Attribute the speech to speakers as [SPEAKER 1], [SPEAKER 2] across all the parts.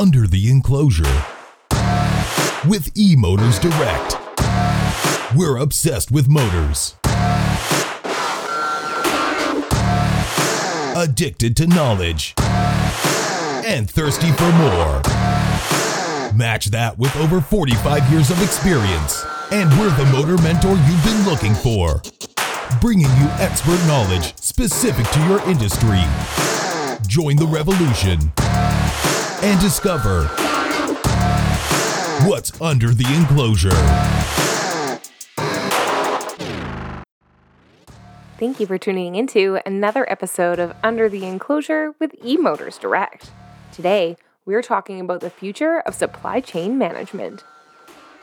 [SPEAKER 1] Under the Enclosure with eMotors Direct. We're obsessed with motors. Addicted to knowledge. And thirsty for more. Match that with over 45 years of experience. And we're the motor mentor you've been looking for. Bringing you expert knowledge specific to your industry. Join the revolution and discover what's under the enclosure.
[SPEAKER 2] Thank you for tuning into another episode of Under the Enclosure with eMotors Direct. Today, we're talking about the future of supply chain management.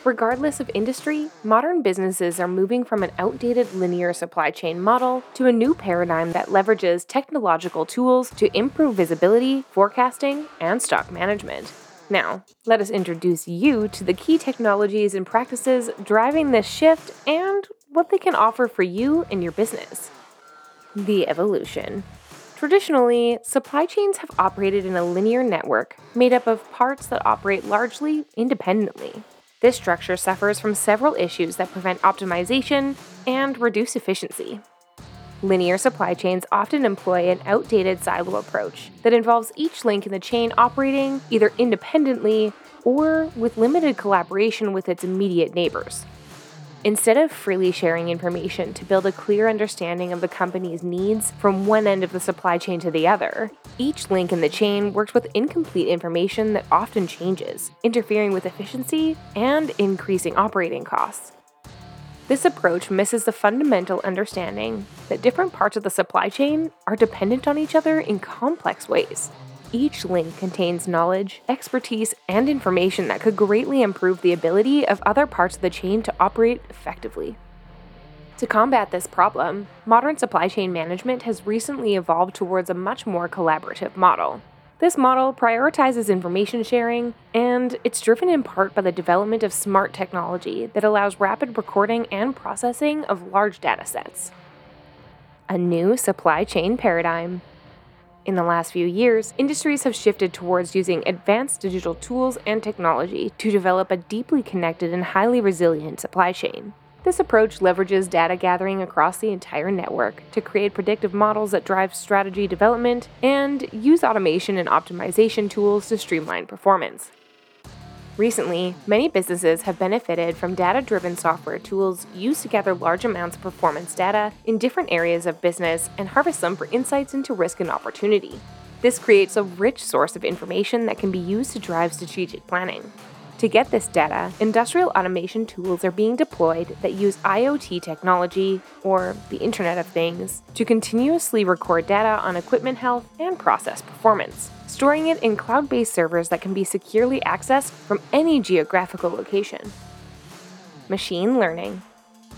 [SPEAKER 2] Regardless of industry, modern businesses are moving from an outdated linear supply chain model to a new paradigm that leverages technological tools to improve visibility, forecasting, and stock management. Now, let us introduce you to the key technologies and practices driving this shift and what they can offer for you and your business. The evolution. Traditionally, supply chains have operated in a linear network made up of parts that operate largely independently. This structure suffers from several issues that prevent optimization and reduce efficiency. Linear supply chains often employ an outdated silo approach that involves each link in the chain operating either independently or with limited collaboration with its immediate neighbors. Instead of freely sharing information to build a clear understanding of the company's needs from one end of the supply chain to the other, each link in the chain works with incomplete information that often changes, interfering with efficiency and increasing operating costs. This approach misses the fundamental understanding that different parts of the supply chain are dependent on each other in complex ways. Each link contains knowledge, expertise, and information that could greatly improve the ability of other parts of the chain to operate effectively. To combat this problem, modern supply chain management has recently evolved towards a much more collaborative model. This model prioritizes information sharing, and it's driven in part by the development of smart technology that allows rapid recording and processing of large datasets. A new supply chain paradigm. In the last few years, industries have shifted towards using advanced digital tools and technology to develop a deeply connected and highly resilient supply chain. This approach leverages data gathering across the entire network to create predictive models that drive strategy development and use automation and optimization tools to streamline performance. Recently, many businesses have benefited from data driven software tools used to gather large amounts of performance data in different areas of business and harvest them for insights into risk and opportunity. This creates a rich source of information that can be used to drive strategic planning. To get this data, industrial automation tools are being deployed that use IoT technology, or the Internet of Things, to continuously record data on equipment health and process performance, storing it in cloud based servers that can be securely accessed from any geographical location. Machine learning.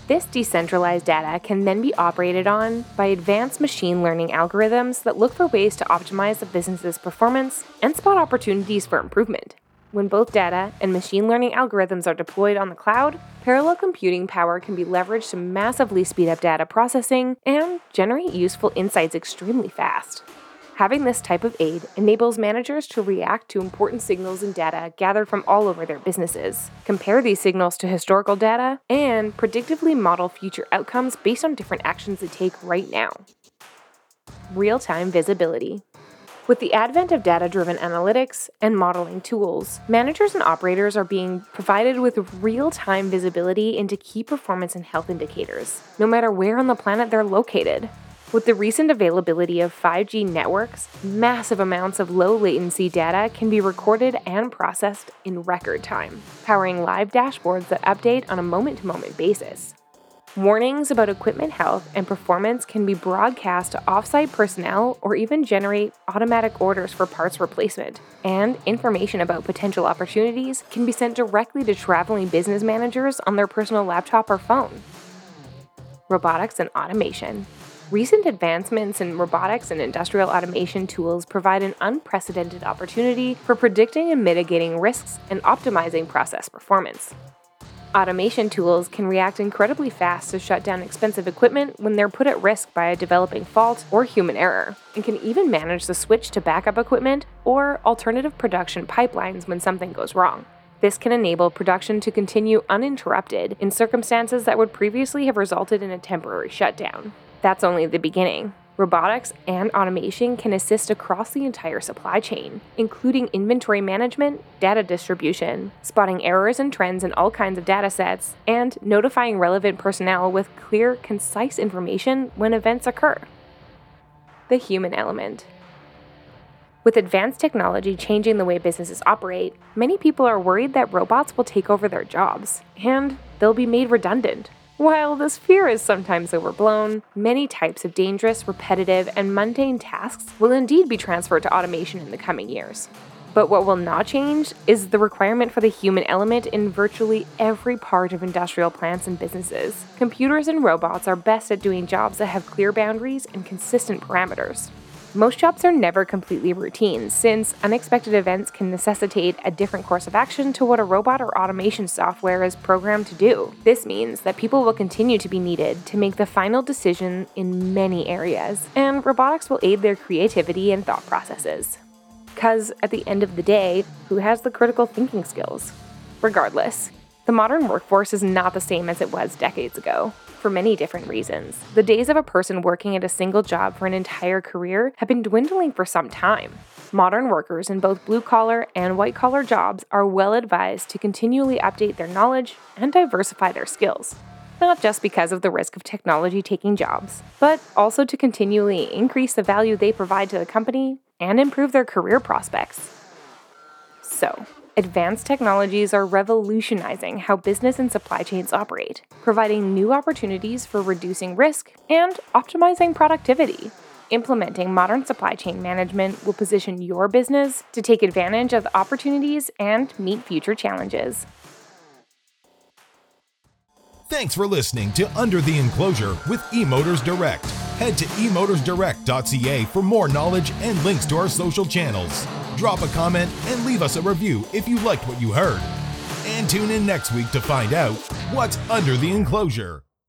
[SPEAKER 2] This decentralized data can then be operated on by advanced machine learning algorithms that look for ways to optimize the business's performance and spot opportunities for improvement. When both data and machine learning algorithms are deployed on the cloud, parallel computing power can be leveraged to massively speed up data processing and generate useful insights extremely fast. Having this type of aid enables managers to react to important signals and data gathered from all over their businesses, compare these signals to historical data, and predictively model future outcomes based on different actions they take right now. Real time visibility. With the advent of data driven analytics and modeling tools, managers and operators are being provided with real time visibility into key performance and health indicators, no matter where on the planet they're located. With the recent availability of 5G networks, massive amounts of low latency data can be recorded and processed in record time, powering live dashboards that update on a moment to moment basis. Warnings about equipment health and performance can be broadcast to offsite personnel or even generate automatic orders for parts replacement. And information about potential opportunities can be sent directly to traveling business managers on their personal laptop or phone. Robotics and automation. Recent advancements in robotics and industrial automation tools provide an unprecedented opportunity for predicting and mitigating risks and optimizing process performance. Automation tools can react incredibly fast to shut down expensive equipment when they're put at risk by a developing fault or human error, and can even manage the switch to backup equipment or alternative production pipelines when something goes wrong. This can enable production to continue uninterrupted in circumstances that would previously have resulted in a temporary shutdown. That's only the beginning. Robotics and automation can assist across the entire supply chain, including inventory management, data distribution, spotting errors and trends in all kinds of data sets, and notifying relevant personnel with clear, concise information when events occur. The human element. With advanced technology changing the way businesses operate, many people are worried that robots will take over their jobs, and they'll be made redundant. While this fear is sometimes overblown, many types of dangerous, repetitive, and mundane tasks will indeed be transferred to automation in the coming years. But what will not change is the requirement for the human element in virtually every part of industrial plants and businesses. Computers and robots are best at doing jobs that have clear boundaries and consistent parameters. Most jobs are never completely routine, since unexpected events can necessitate a different course of action to what a robot or automation software is programmed to do. This means that people will continue to be needed to make the final decision in many areas, and robotics will aid their creativity and thought processes. Because at the end of the day, who has the critical thinking skills? Regardless, the modern workforce is not the same as it was decades ago for many different reasons. The days of a person working at a single job for an entire career have been dwindling for some time. Modern workers in both blue collar and white collar jobs are well advised to continually update their knowledge and diversify their skills. Not just because of the risk of technology taking jobs, but also to continually increase the value they provide to the company and improve their career prospects. So, Advanced technologies are revolutionizing how business and supply chains operate, providing new opportunities for reducing risk and optimizing productivity. Implementing modern supply chain management will position your business to take advantage of opportunities and meet future challenges.
[SPEAKER 1] Thanks for listening to Under the Enclosure with eMotors Direct. Head to emotorsdirect.ca for more knowledge and links to our social channels drop a comment, and leave us a review if you liked what you heard. And tune in next week to find out what's under the enclosure.